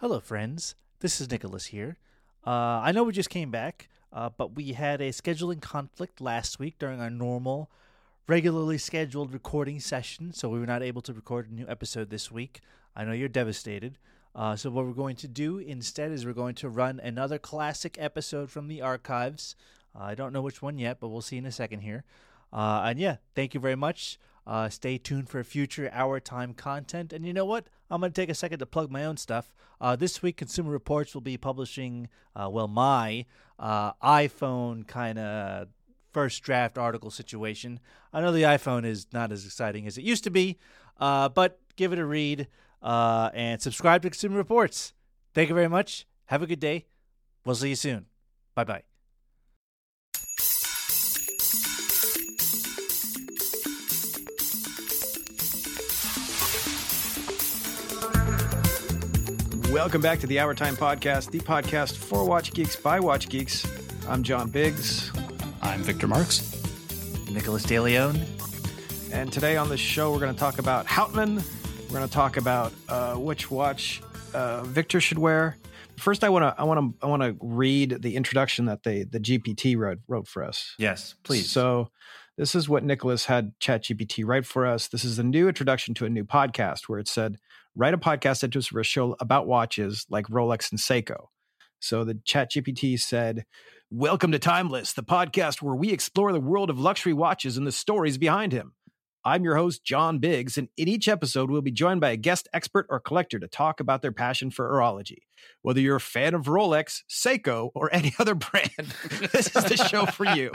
Hello, friends. This is Nicholas here. Uh, I know we just came back, uh, but we had a scheduling conflict last week during our normal, regularly scheduled recording session, so we were not able to record a new episode this week. I know you're devastated. Uh, so, what we're going to do instead is we're going to run another classic episode from the archives. I don't know which one yet, but we'll see in a second here. Uh, and yeah, thank you very much. Uh, stay tuned for future hour time content. And you know what? I'm going to take a second to plug my own stuff. Uh, this week, Consumer Reports will be publishing, uh, well, my uh, iPhone kind of first draft article situation. I know the iPhone is not as exciting as it used to be, uh, but give it a read uh, and subscribe to Consumer Reports. Thank you very much. Have a good day. We'll see you soon. Bye bye. Welcome back to the Hour Time Podcast, the podcast for Watch Geeks by Watch Geeks. I'm John Biggs, I'm Victor Marks. Nicholas DeLeon. and today on the show we're going to talk about Houtman. We're going to talk about uh, which watch uh, Victor should wear. First, I want to I want to I want to read the introduction that they the GPT wrote wrote for us. Yes, please. So, this is what Nicholas had ChatGPT write for us. This is the new introduction to a new podcast where it said, "Write a podcast into for a show about watches like Rolex and Seiko." So the ChatGPT said, "Welcome to Timeless, the podcast where we explore the world of luxury watches and the stories behind him." I'm your host, John Biggs, and in each episode, we'll be joined by a guest expert or collector to talk about their passion for horology. Whether you're a fan of Rolex, Seiko, or any other brand, this is the show for you.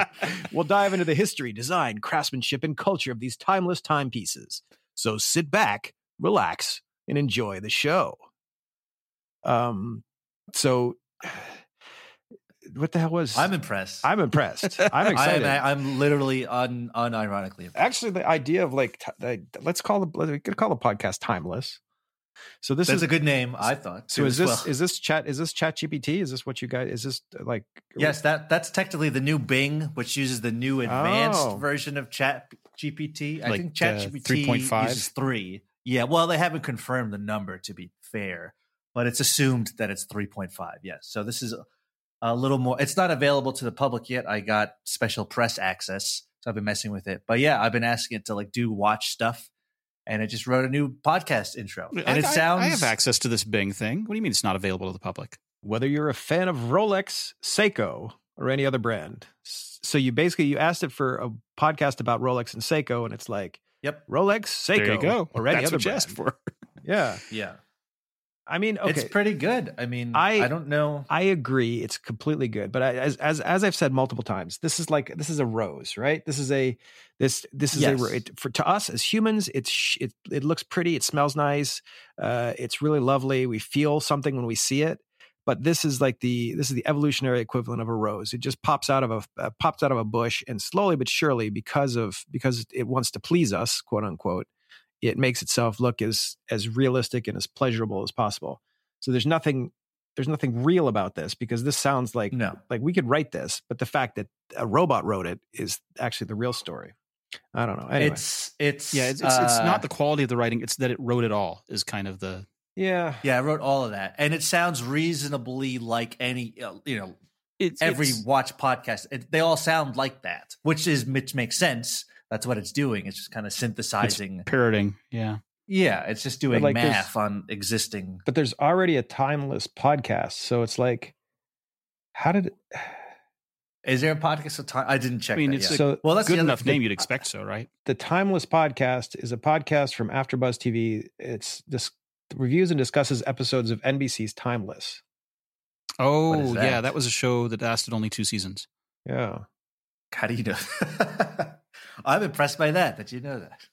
We'll dive into the history, design, craftsmanship, and culture of these timeless timepieces. So sit back, relax, and enjoy the show. Um, so what the hell was I'm impressed. I'm impressed. I'm I excited. am, I'm literally un, unironically impressed. Actually, the idea of like, like let's call the let's call the podcast timeless. So this That's is a good name, I thought. so is this well. is this chat is this chat GPT? Is this what you guys is this like yes, that that's technically the new Bing, which uses the new advanced Oh. version of Chat GPT. I Like, think Chat GPT 3.5? uses three. Yeah, well, they haven't confirmed the number to be fair, but it's assumed that it's three point five. Yes, so this is a, a little more. It's not available to the public yet. I got special press access, so I've been messing with it. But yeah, I've been asking it to like do watch stuff, and it just wrote a new podcast intro, and I, it I- sounds. I have access to this Bing thing. What do you mean it's not available to the public? whether you're a fan of Rolex, Seiko, or any other brand. So you basically you asked it for a podcast about Rolex and Seiko, and it's like Yep. Rolex, Seiko, there you go. or That's what you asked for. Yeah, Yeah, I mean, okay, it's pretty good. I mean, I- I don't know. I agree. It's completely good, but I, as as as I've said multiple times, this is like this is a rose, right? This is a this this is Yes. a it, for to us as humans. It's it it looks pretty. It smells nice. Uh, it's really lovely. We feel something when we see it. But this is like the this is the evolutionary equivalent of a rose. It just pops out of a uh, pops out of a bush, and slowly but surely, because of because it wants to please us, quote unquote, it makes itself look as as realistic and as pleasurable as possible. So there's nothing there's nothing real about this because this sounds like No. like we could write this, but the fact that a robot wrote it is actually the real story. I don't know. Anyway, It's it's Yeah, it's, it's, it's uh, not the quality of the writing; it's that it wrote it all. Is kind of the yeah, Yeah, I wrote all of that, and it sounds reasonably like any uh, you know it's every it's- watch podcast. It, they all sound like that, which is which makes sense. That's what it's doing. It's just kind of it's synthesizing. parroting. Yeah, yeah, it's just doing like, there's- math on existing. but there's already a timeless podcast, so it's like, how did? It, Is there a podcast of time? I didn't check. I mean, that it's yet. a So- well, that's good the enough thing. name. You'd expect so, right? the timeless podcast is a podcast from AfterBuzz TV. It's this reviews and discusses episodes of NBC's Timeless. Oh, is yeah, that? that was a show that lasted only two seasons. Yeah, How do you know? I'm impressed by that. That you know that.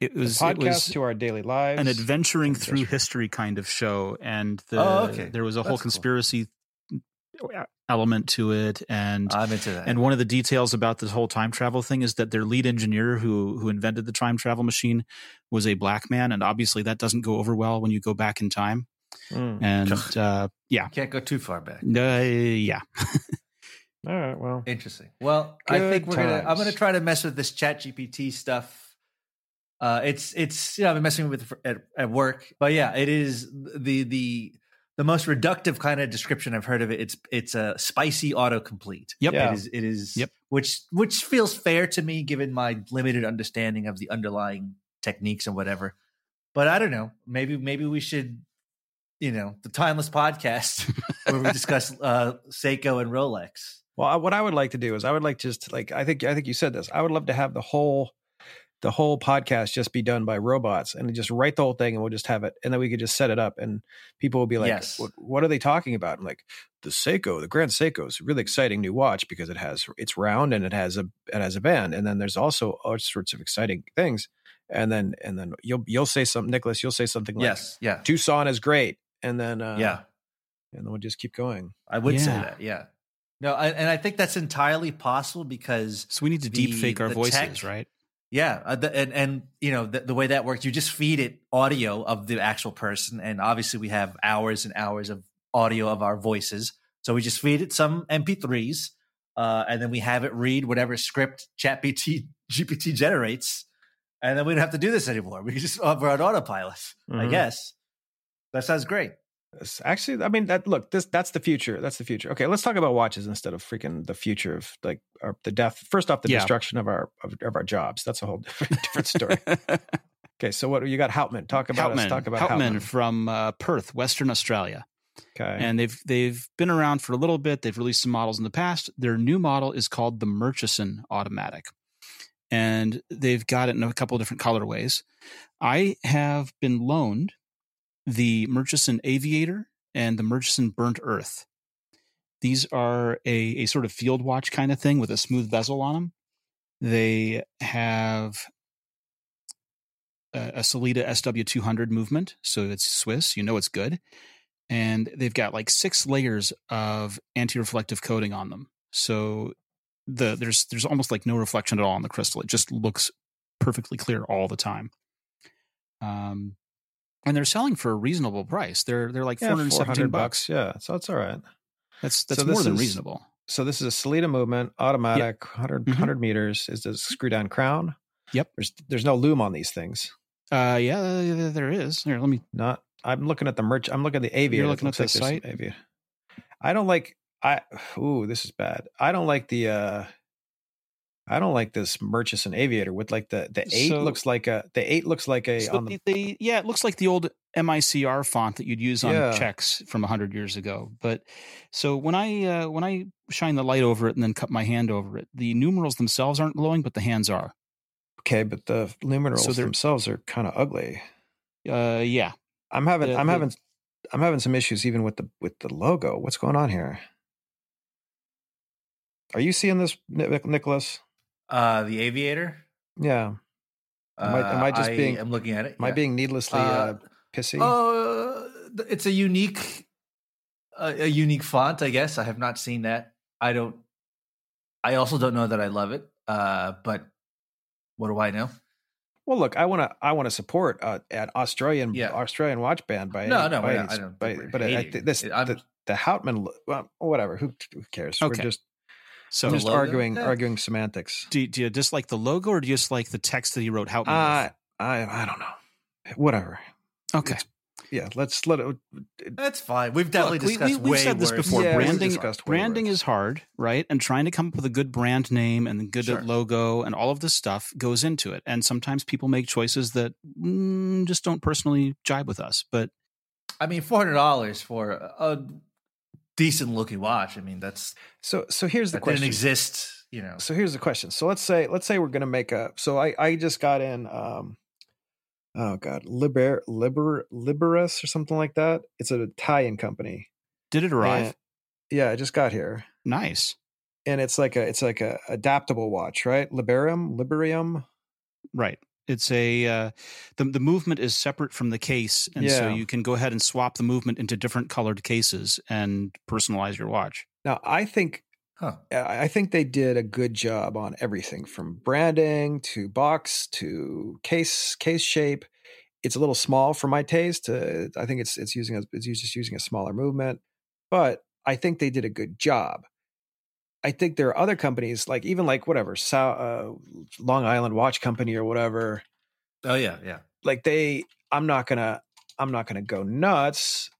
It the was podcast it was to our daily lives. an adventuring through history kind of show, and the, Oh, okay. there was a whole That's cool. Conspiracy element to it, and I'm into that. And one of the details about this whole time travel thing is that their lead engineer who who invented the time travel machine was a black man, and obviously that doesn't go over well when you go back in time. Mm. And uh, yeah, Can't go too far back. uh, yeah, All right, well, Interesting. Well, I think we're gonna. I'm gonna try to mess with this Chat GPT stuff Uh, it's it's you know I've been messing with it at, at work, but yeah, it is the the the most reductive kind of description I've heard of it. It's it's a spicy autocomplete. Yep. Yeah. It is it is Yep. which which feels fair to me given my limited understanding of the underlying techniques and whatever. But I don't know. Maybe maybe we should you know, the timeless podcast where we discuss uh Seiko and Rolex. Well, what I would like to do is I would like just like I think I think you said this. I would love to have the whole the whole podcast just be done by robots and just write the whole thing and we'll just have it and then we could just set it up and people will be like, Yes. what, what are they talking about? I'm like, the Seiko, the Grand Seiko is a really exciting new watch because it has it's round and it has a it has a band and then there's also all sorts of exciting things. And then and then you'll you'll say something, Nicholas, you'll say something like yes, yeah. Tucson is great. And then uh yeah. and then we'll just keep going. I would say that. Yeah. No, I, and I think that's entirely possible because So we need to The- deep fake our voices, tech- right? Yeah, uh, the, and and you know the, the way that works, you just feed it audio of the actual person, and obviously we have hours and hours of audio of our voices, so we just feed it some MP3s, uh, and then we have it read whatever script ChatGPT GPT generates, and then we don't have to do this anymore. We just we're on autopilot, I Mhm. guess. That sounds great. Actually, I mean that. Look, this that's the future. That's the future. Okay, let's talk about watches instead of freaking the future of like our, the death. First off, the Yeah. destruction of our of, of our jobs. That's a whole different, different story. Okay, so what you got? Houtman. Talk about us. Houtman, Talk about Houtman Houtman. from uh, Perth, Western Australia, Okay. and they've they've been around for a little bit. They've released some models in the past. Their new model is called the Murchison Automatic, and they've got it in a couple of different colorways. I have been loaned the Murchison Aviator and the Murchison Burnt Earth. These are a, a sort of field watch kind of thing with a smooth bezel on them. They have a, a Sellita SW200 movement, so it's Swiss. You know it's good, and they've got like six layers of anti-reflective coating on them. So the there's there's almost like no reflection at all on the crystal. It just looks perfectly clear all the time. Um, and they're selling for a reasonable price. They're they're like Yeah, four hundred seventeen 400 bucks. Yeah, so it's all right. That's that's So more than is- reasonable. So this is a Sellita movement, automatic, 100, Mhm. 100 meters. Is the screw down crown? Yep. There's there's no loom on these things. Uh, yeah, there- is. Here, let me. Not. I'm looking at the merch. I'm looking at the aviator. looking It looks at the some site? Aviator. I don't like. I. Ooh, this is bad. I don't like the. uh I don't like this Murchison Aviator with like the the eight So- looks like a the eight looks like a So on the the, yeah, it looks like the old MICR font that you'd use on Yeah. checks from hundred years ago. But so when I uh, when I shine the light over it and then cut my hand over it, the numerals themselves aren't glowing, but the hands are. okay, but the numerals So themselves are kind of ugly. Uh, yeah, I'm having The- I'm the- having I'm having some issues even with the with the logo. What's going on here? Are you seeing this, Nic- Nicholas? Uh, the Aviator. Yeah. Am I- am I just Uh, being- I'm looking at it. Am I being needlessly uh, Uh, pissy? Oh, it's a unique, a, a unique font. I guess I have not seen that. I don't. I also don't know that I love it. Uh, but what do I know? Well, look, I want to I want to support uh, an Australian Yeah. Australian watch band by No, no, by I- I don't by- think but I, I this. I'm- the, the Houtman well whatever who who cares Okay. we're just So we're just logo? arguing Yeah. arguing semantics. do, do you dislike the logo or do you just like the text that he wrote How? Uh, I I don't know whatever okay, it's- yeah let's let it That's fine. We've definitely Look, we- discussed we, we've way said this worse. before. Yeah, branding branding worse. is hard, right? And trying to come up with a good brand name and a good Sure. logo and all of this stuff goes into it. And sometimes people make choices that mm, just don't personally jibe with us. But I mean, four hundred dollars for a, a decent looking watch. I mean, that's so so here's the that didn't question exist. You know, so here's the question so let's say let's say we're gonna make a so I I just got in um oh god liber liber liberus or something like that it's an Italian company did it arrive? And- yeah I just got here nice, and it's like a it's like a adaptable watch, right? Liberium, Liberium. right? It's a uh, the the movement is separate from the case, and so you can go ahead and swap the movement into different colored cases and personalize your watch. Now, I think huh? I I think they did a good job on everything from branding to box to case case shape. It's a little small for my taste. Uh, I think it's it's using a, it's just using a smaller movement, but I think they did a good job. I think there are other companies like even like whatever Sou- uh, Long Island Watch Company or whatever. Oh yeah, yeah. like they i'm not gonna i'm not gonna go nuts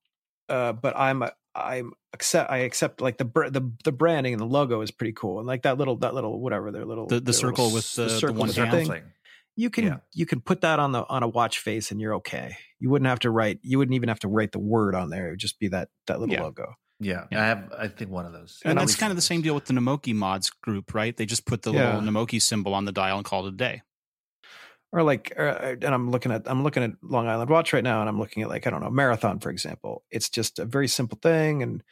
uh but i'm i'm accept i accept like the br- the the branding and the logo is pretty cool and like that little that little whatever their little The- the their circle little with the- the circle one the hand. thing. you can Yeah. you can put that on the on a watch face and you're okay you wouldn't have to write you wouldn't even have to write the word on there it would just be that that little Yeah. logo Yeah, Yeah. I have. I think one of those. And At that's kind of the same deal with the Namoki mods group, right? They just put the Yeah. little Namoki symbol on the dial and called it a day. or like uh, and i'm looking at i'm looking at long island watch right now and i'm looking at like i don't know marathon for example it's just a very simple thing and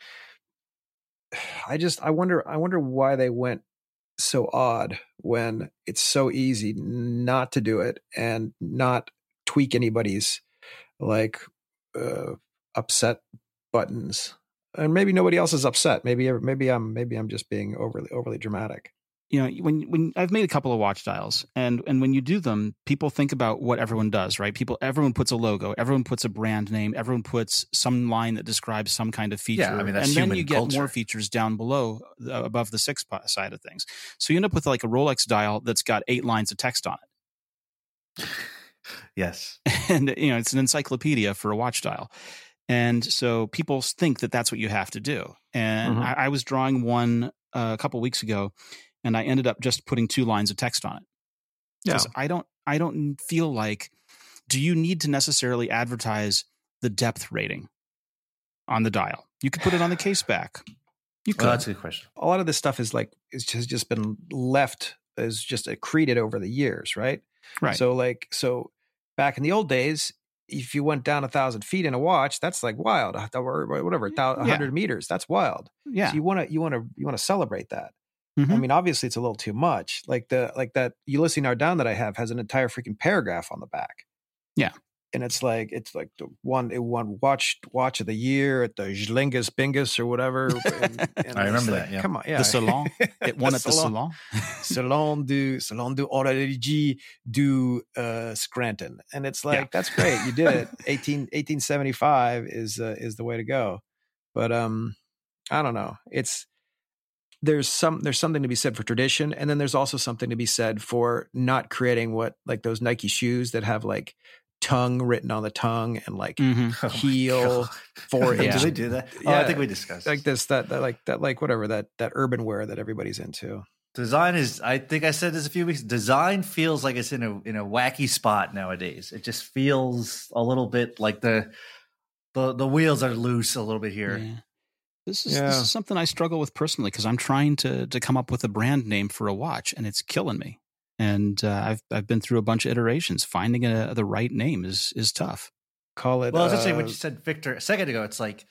i just i wonder i wonder why they went so odd when it's so easy not to do it and not tweak anybody's like uh upset buttons and maybe nobody else is upset maybe maybe i'm maybe i'm just being overly overly dramatic You know, when when I've made a couple of watch dials, and and when you do them, people think about what everyone does, right? People, everyone puts a logo, everyone puts a brand name, everyone puts some line that describes some kind of feature, Yeah, I mean, that's and then human you get culture. more features down below, uh, above the six side of things. So you end up with like a Rolex dial that's got eight lines of text on it. Yes. and you know it's an encyclopedia for a watch dial and so people think that that's what you have to do. And Mhm. I, I was drawing one uh, a couple weeks ago and i ended up just putting two lines of text on it. Because i don't i don't feel like do you need to necessarily advertise the depth rating on the dial? You could put it on the case back. You could Well, that's a good question. a lot of this stuff is like it's has just been left as just accreted over the years, right? right. So like so back in the old days, if you went down a thousand feet in a watch, that's like wild. Or whatever, a Yeah. hundred meters, that's wild. yeah So you want to you want to you want to celebrate that. I Mhm. mean, obviously it's a little too much. Like the like that Ulysses Nardin that I have has an entire freaking paragraph on the back. Yeah. And it's like it's like the one it won watch watch of the year at the Jlingus Bingus or whatever. And, and I remember like, that, yeah. Come on, yeah. the salon it won at the salon Salon du Salon du Horologie du uh, Scranton, and it's like Yeah. that's great. You did it. 18, 1875 is uh, is the way to go. But um, I don't know. It's there's some there's something to be said for tradition, and then there's also something to be said for not creating what like those Nike shoes that have like tongue written on the tongue and like Mhm. Oh Heel God. for Yeah. Do they do that? Oh, I think we discussed. like this that, that like that like whatever that that urban wear that everybody's into. design is. I think I said this a few weeks. Design feels like it's in a in a wacky spot nowadays. It just feels a little bit like the the the wheels are loose a little bit here. Yeah. This is Yeah. this is something I struggle with personally because I'm trying to to come up with a brand name for a watch and it's killing me. And uh, I've I've been through a bunch of iterations. Finding a, the right name is is tough. Call it. Well, interesting uh, what you said, Victor, a second ago. It's like,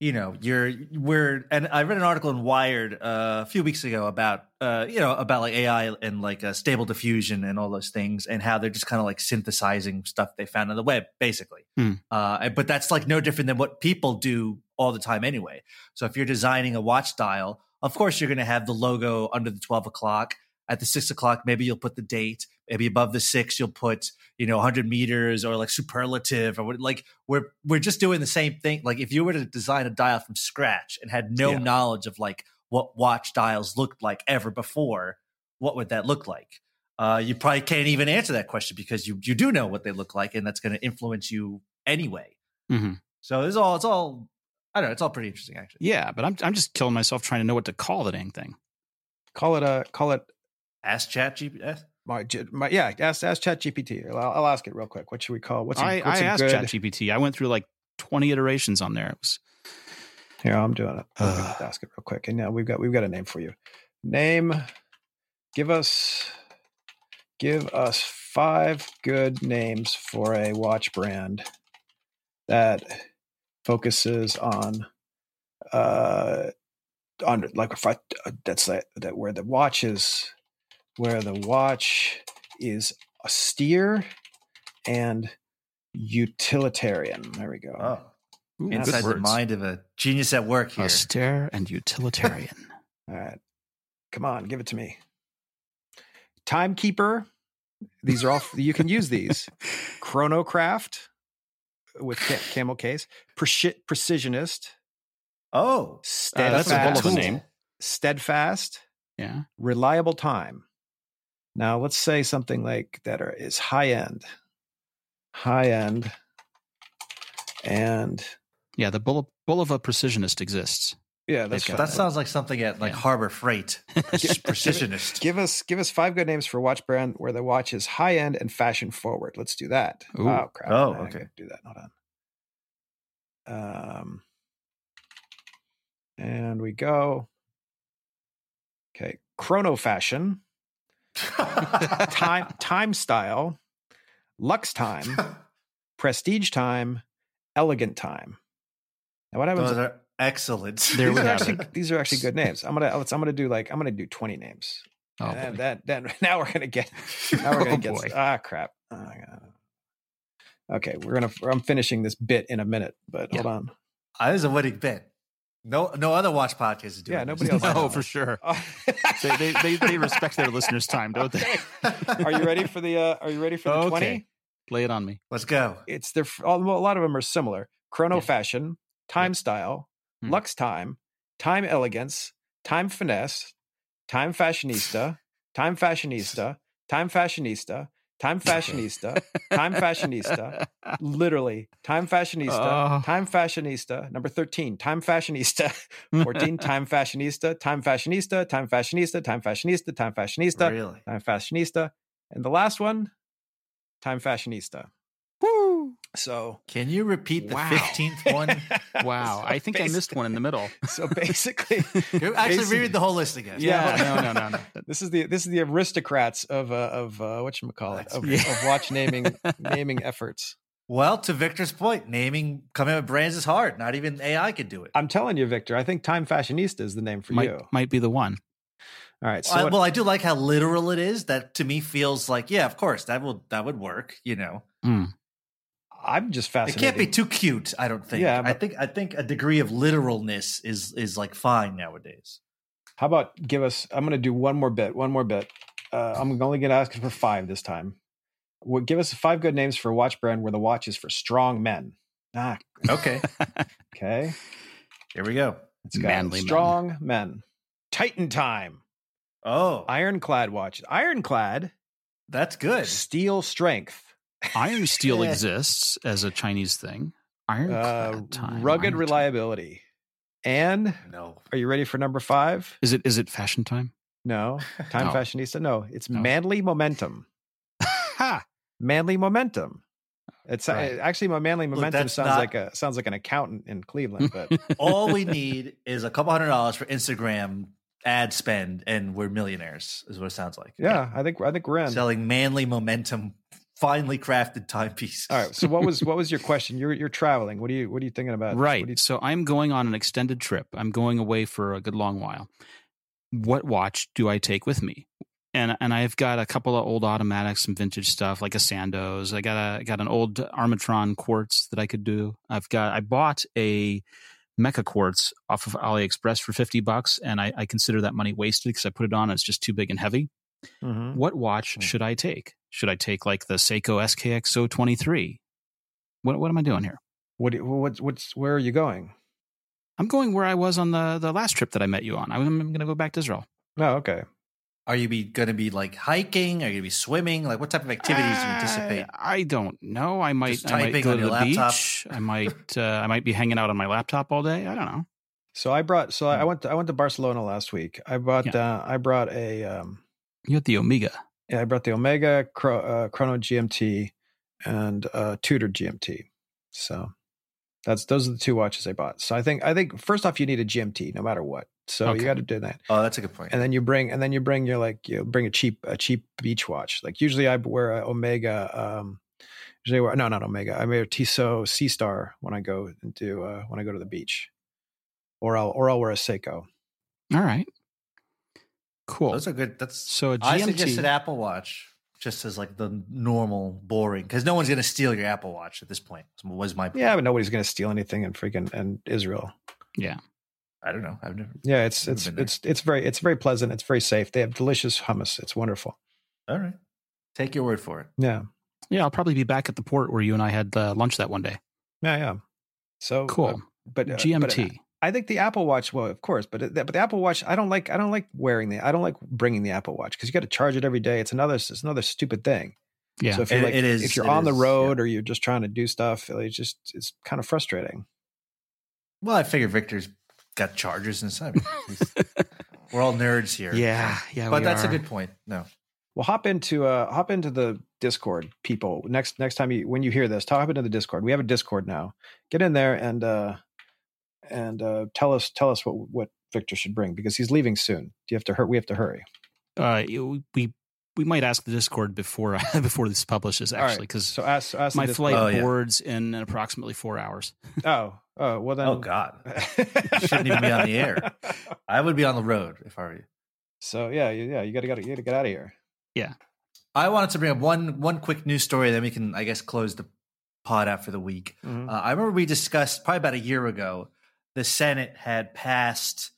you know, you're we're and I read an article in Wired uh, a few weeks ago about uh, you know about like AI and like uh, stable diffusion and all those things and how they're just kind of like synthesizing stuff they found on the web, basically. Uh, but that's like no different than what people do all the time anyway. So if you're designing a watch dial, of course you're going to have the logo under the twelve o'clock. At the six o'clock, maybe you'll put the date. Maybe above the six, you'll put you know 100 meters or like superlative or what, like we're we're just doing the same thing. Like if you were to design a dial from scratch and had no Yeah. knowledge of like what watch dials looked like ever before, what would that look like? Uh, you probably can't even answer that question because you you do know what they look like, and that's going to influence you anyway. Mhm. So it's all it's all I don't know. It's all pretty interesting actually. Yeah, but I'm I'm just killing myself trying to know what to call the dang thing. call it a call it Ask Chat GPS. my, my yeah. Ask ask Chat GPT. I'll, I'll ask it real quick. What should we call? What's a, I, what's I a asked good? ChatGPT. I went through like 20 iterations on there. It was Here, I'm doing it. I'm ask it real quick. And now we've got we've got a name for you. Name. Give us. Give us five good names for a watch brand that focuses on uh on like if I, uh, that's that that where the watch is where the watch is austere and utilitarian. There we go. Oh, Ooh, inside the mind of a genius at work here. austere and utilitarian. All right. Come on, give it to me. Timekeeper. These are all you can use these. Chronocraft with ca- camel case. Preci- precisionist. Oh, Uh, that's a hell of a Steadfast. name. Steadfast. yeah. Reliable time. Now let's say something like that are, is high end. high end, and Yeah, the Bull, Bulova Precisionist exists. yeah, that's fine. That sounds like something at like Yeah. Harbor Freight. Precisionist. Give us give us five good names for watch brand where the watch is high end and fashion forward. Let's do that. Ooh. Oh crap! Oh, I okay. gotta Do that. Hold on. Um, and we go. Okay, chrono fashion, time time style, lux time, prestige time, elegant time. Now what happens? Those are excellent. There these are actually these are actually good names. I'm gonna let's, I'm gonna do like I'm gonna do 20 names. Oh, and boy. that then now we're gonna get now we're gonna Oh, get boy. ah crap. Oh, God. Okay, we're gonna I'm finishing this bit in a minute, but hold on. Ah, this is a winning bet. No, no other watch podcast is doing. Yeah, this. nobody else no, for sure. They, they, they, they respect their listeners' time, don't they? are you ready for the uh are you ready for the Okay. 20? Lay it on me. Let's go. It's the a lot of them are similar. Chrono Yeah. fashion, time style, Hmm. lux time, time elegance, time finesse, time fashionista, time fashionista, time fashionista, time fashionista, time fashionista, literally time fashionista, Oh. time fashionista, number 13, time fashionista, 14, time fashionista, time fashionista, time fashionista, time fashionista, time fashionista, Really? time fashionista, and the last one, time fashionista. So Can you repeat the Wow. fifteenth one? Wow. So I think I missed one in the middle. So basically, actually Basically- read the whole list again. Yeah. No, no, no, no. this is the this is the aristocrats of uh, of uh, what you call it of, Yeah. of watch naming naming efforts. Well, to Victor's point, naming coming up with brands is hard. Not even AI could do it. I'm telling you, Victor. I think Time Fashionista is the name for Might, you. might be the one. All right. So I- what- well, I do like how literal it is. That to me feels like, yeah, of course, that will that would work. You know, Mm. I'm just fascinated. it can't be too cute. I don't think. Yeah, I think I think a degree of literalness is is like fine nowadays. How about give us? I'm going to do one more bit. One more bit. Uh, I'm only going to ask for five this time. Well, give us five good names for a watch brand where the watch is for strong men. Ah, Okay, okay. here we go. It's got Manly men. strong men. Titan time. Oh, Ironclad watch. Ironclad. that's good. Steel strength. Iron steel Yeah. exists as a Chinese thing. Iron Uh, time. rugged iron time. reliability. And No, are you ready for number five? Is it is it fashion time? No. Time No. fashionista. No. It's No. manly momentum. ha! Manly momentum. It's uh, Right. actually my manly momentum that's sounds not- like a sounds like an accountant in Cleveland, but all we need is a couple hundred dollars for Instagram ad spend, and we're millionaires. Is what it sounds like. yeah, I think I think we're in. selling manly momentum, finely crafted timepiece. All right. So what was what was your question? You're you're traveling. What are you what are you thinking about? Right. What you- so I'm going on an extended trip. I'm going away for a good long while. What watch do I take with me? And and I've got a couple of old automatics, some vintage stuff like a Sandoz. I got a I got an old Armatron quartz that I could do. I've got I bought a Mecha quartz off of AliExpress for fifty bucks, and I, I consider that money wasted because I put it on. and It's just too big and heavy. Mhm. What watch Hmm. should I take? Should I take like the Seiko SKX 023? What what am I doing here? What do you- what's what's where are you going? I'm going where I was on the the last trip that I met you on. I'm, going to go back to Israel. Oh, okay. Are you be going to be like hiking? Are you going to be swimming? Like what type of activities do you anticipate? Uh, I don't know. I might Just I might typing go on to the laptop? beach. I might uh, I might be hanging out on my laptop all day. I don't know. So I brought so Hmm. I went to, I went to Barcelona last week. I brought uh, I brought a um You had the Omega. Yeah, I brought the Omega Chro- uh, Chrono GMT and uh Tudor GMT. So that's those are the two watches I bought. So I think I think first off you need a GMT no matter what. So Okay. you got to do that. Oh, that's a good point. and then you bring and then you bring your like you bring a cheap a cheap beach watch like usually i wear a omega um usually I wear, no not omega i wear a tissot sea star when i go into uh when i go to the beach or i'll or i'll wear a seiko All right. Cool. Those are good. That's So a I GMT. suggested Apple Watch just as like the normal boring because no one's going to steal your Apple Watch at this point. Was my yeah but nobody's gonna steal anything in freaking in israel yeah. I don't know. I've never. yeah it's Never it's been there. it's it's very it's very pleasant it's very safe they have delicious hummus it's wonderful All right, take your word for it. yeah Yeah. I'll probably be back at the port where you and I had uh, lunch that one day. yeah yeah so Cool. uh, but uh, but, uh, GMT. I think the Apple Watch, well, of course, but it- but the Apple Watch, I don't like. I don't like wearing the. I don't like bringing the Apple Watch because you got to charge it every day. It's another. It's another stupid thing. Yeah. So if you're It- like, it is- if you're it on the road yeah. or you're just trying to do stuff, it's just it's kind of frustrating. Well, I figure Victor's got chargers and stuff. We're all nerds here. yeah, yeah. but we that's are. a good point. No, Well, hop into uh hop into the Discord, people. Next next time you when you hear this, hop into the Discord. We have a Discord now. Get in there and uh and uh tell us tell us what what Victor should bring because he's leaving soon. Do you have to hurt? We have to hurry. Uh, we we might ask the Discord before before this publishes actually because So ask ask my Discord- flight Oh, yeah. boards in approximately four hours. Oh oh well then. oh God, shouldn't even be on the air. I would be on the road if I were you. So yeah you- yeah you got to gotta you got to get out of here. Yeah, I wanted to bring up one one quick news story, then we can, I guess, close the pod after the week. Mhm. Uh, I remember we discussed probably about a year ago. The Senate had passed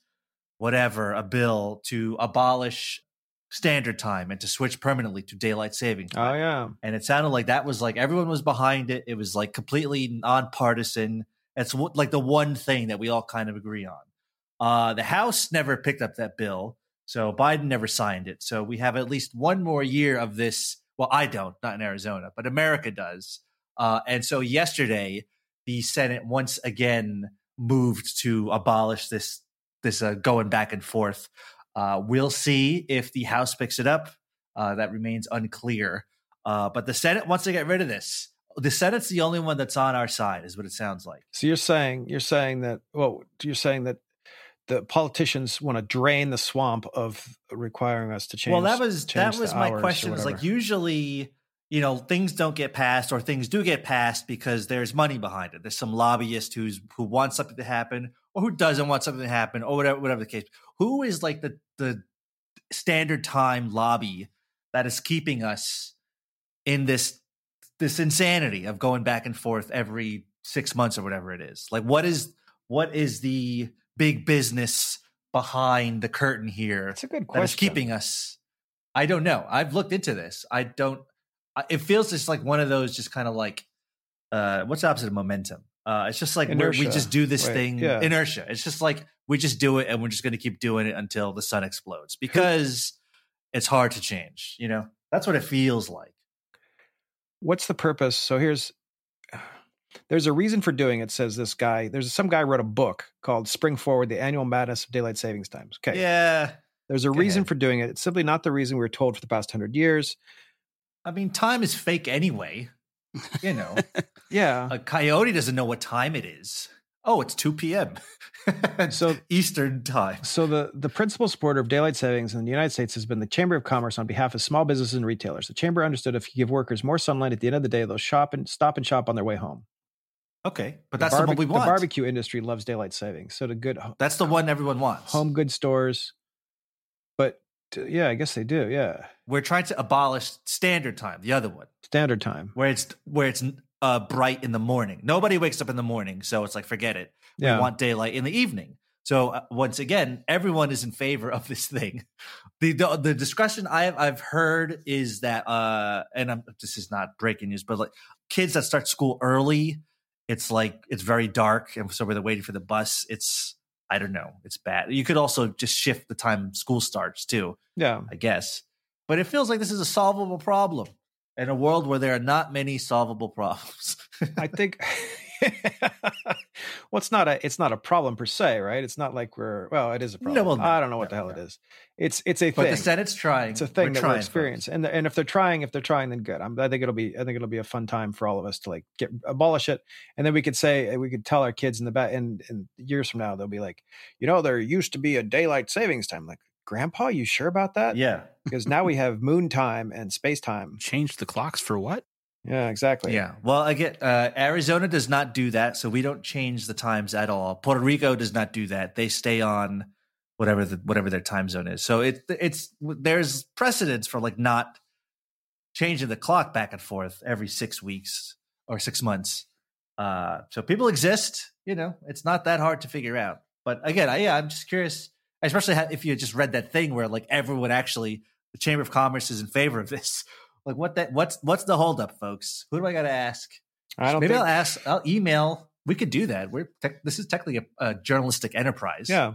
whatever a bill to abolish standard time and to switch permanently to daylight saving time. Oh yeah. and it sounded like that was like everyone was behind it. It was like completely nonpartisan. It's like the one thing that we all kind of agree on. Uh, the House never picked up that bill, so Biden never signed it. So we have at least one more year of this. Well, I don't, not in Arizona, but America does. Uh, and so yesterday, the Senate once again moved to abolish this this uh, going back and forth. Uh, we'll see if the House picks it up. Uh, that remains unclear. Uh, but the Senate wants to get rid of this. The Senate's the only one that's on our side, is what it sounds like. So you're saying you're saying that well you're saying that the politicians want to drain the swamp of requiring us to change. well, that was that was my question. Is like usually, you know, things don't get passed or things do get passed because there's money behind it. There's some lobbyist who's who wants something to happen or who doesn't want something to happen or whatever whatever the case. Who is like the the standard time lobby that is keeping us in this this insanity of going back and forth every six months or whatever it is. Like what is what is the big business behind the curtain here That's a good question. is keeping us? I don't know. I've looked into this. I don't. It feels just like one of those, just kind of like, uh, what's the opposite of momentum? Uh, it's just like we just do this Right, thing, yeah. inertia. It's just like we just do it, and we're just going to keep doing it until the sun explodes because it's hard to change. You know, that's what it feels like. What's the purpose? So here's there's a reason for doing it. Says this guy. There's some guy wrote a book called "Spring Forward: The Annual Madness of Daylight Savings Times." Okay. Yeah, There's a Go reason ahead. for doing it. It's simply not the reason we were told for the past hundred years. I mean, time is fake anyway. You know, Yeah. a coyote doesn't know what time it is. Oh, it's two p.m. So- Eastern time. So the the principal supporter of daylight savings in the United States has been the Chamber of Commerce on behalf of small businesses and retailers. The chamber understood if you give workers more sunlight at the end of the day, they'll shop and stop and shop on their way home. Okay, but The that's barbe- what we want. The barbecue industry loves daylight savings. So the good That's the one everyone wants. home good stores, but yeah, I guess they do. Yeah, We're trying to abolish standard time, the other one, standard time. where it's where it's uh, bright in the morning. Nobody wakes up in the morning, so it's like forget it. Yeah, We want daylight in the evening. So uh, once again, everyone is in favor of this thing. The the, the discussion I've I've heard is that, uh, and I'm, this is not breaking news, but like kids that start school early, it's like it's very dark, and so they're waiting for the bus. It's I don't know, it's bad. You could also just shift the time school starts too. yeah. I guess. But it feels like this is a solvable problem in a world where there are not many solvable problems. I think. well, it's not a it's not a problem per se, right? It's not like we're well, it is a problem. No, well, no, I don't know what no, the hell it is. It's it's a but thing. the Senate's trying. it's a thing We're that we're experiencing and and if they're trying if they're trying then good I'm, i think it'll be i think it'll be a fun time for all of us to like get abolish it and then we could say we could tell our kids in the back in years from now they'll be like you know there used to be a daylight savings time like grandpa you sure about that Yeah. because now we have moon time and space time Change the clocks for what? yeah exactly Yeah. Well, I get uh, Arizona does not do that, so we don't change the times at all. Puerto Rico does not do that. They stay on whatever the whatever their time zone is. So it it's there's precedence for like not changing the clock back and forth every six weeks or six months. Uh, so people exist. You know, it's not that hard to figure out. But again, I, yeah, I'm just curious, especially if you had just read that thing where like everyone actually, the Chamber of Commerce is in favor of this. Like what that what's what's the holdup, folks? Who do I got to ask? i don't know. Maybe think I'll ask. I'll email. We could do that. We're tech this is technically a, a journalistic enterprise. yeah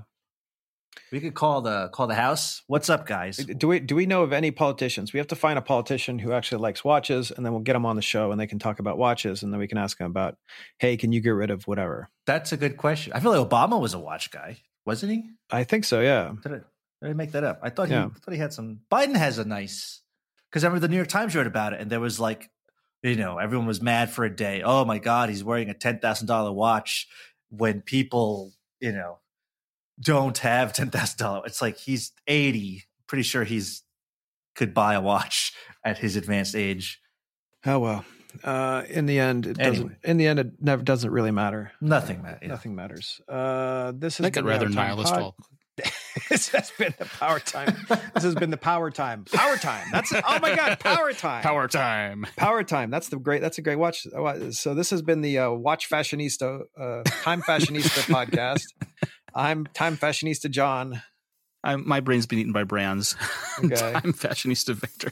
We could call the call the house. What's up, guys? Do we do we know of any politicians? We have to find a politician who actually likes watches, and then we'll get them on the show, and they can talk about watches, and then we can ask them about, hey, can you get rid of whatever? That's a good question. I feel like Obama was a watch guy, wasn't he? I think so. Yeah. Did I, did I make that up? I thought he Yeah. I thought he had some. Biden has a nice because I remember the New York Times wrote about it, and there was like, you know, everyone was mad for a day. Oh my God, he's wearing a ten thousand dollar watch when people, you know, don't have ten thousand dollars. It's like he's eighty. Pretty sure he's could buy a watch at his advanced age. Oh well. Uh, in the end, it doesn't. In the end, it never doesn't really matter. Nothing, man. Yeah. Nothing matters. Uh, this I has I'd been rather Out nihilist pod- all. this has been the power time. this has been the power time. Power time. That's oh my god, power time. Power time. Power time. That's the great. That's a great watch. uh, So this has been the uh, Watch Fashionista, uh, Time Fashionista podcast. I'm Time Fashionista John. I'm, my brain's been eaten by brands. Okay. I'm fashionista Victor.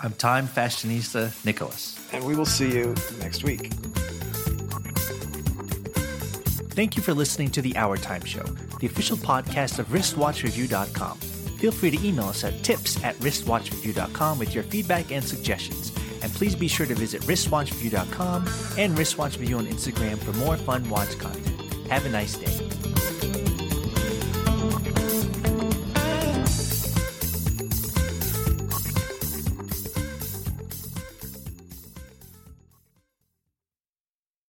I'm time fashionista Nicholas. and we will see you next week. Thank you for listening to the Hour Time Show, the official podcast of wristwatchreview.com. Feel free to email us at tips at wristwatchreview.com with your feedback and suggestions. And please be sure to visit wristwatchreview.com and wristwatchreview on Instagram for more fun watch content. Have a nice day.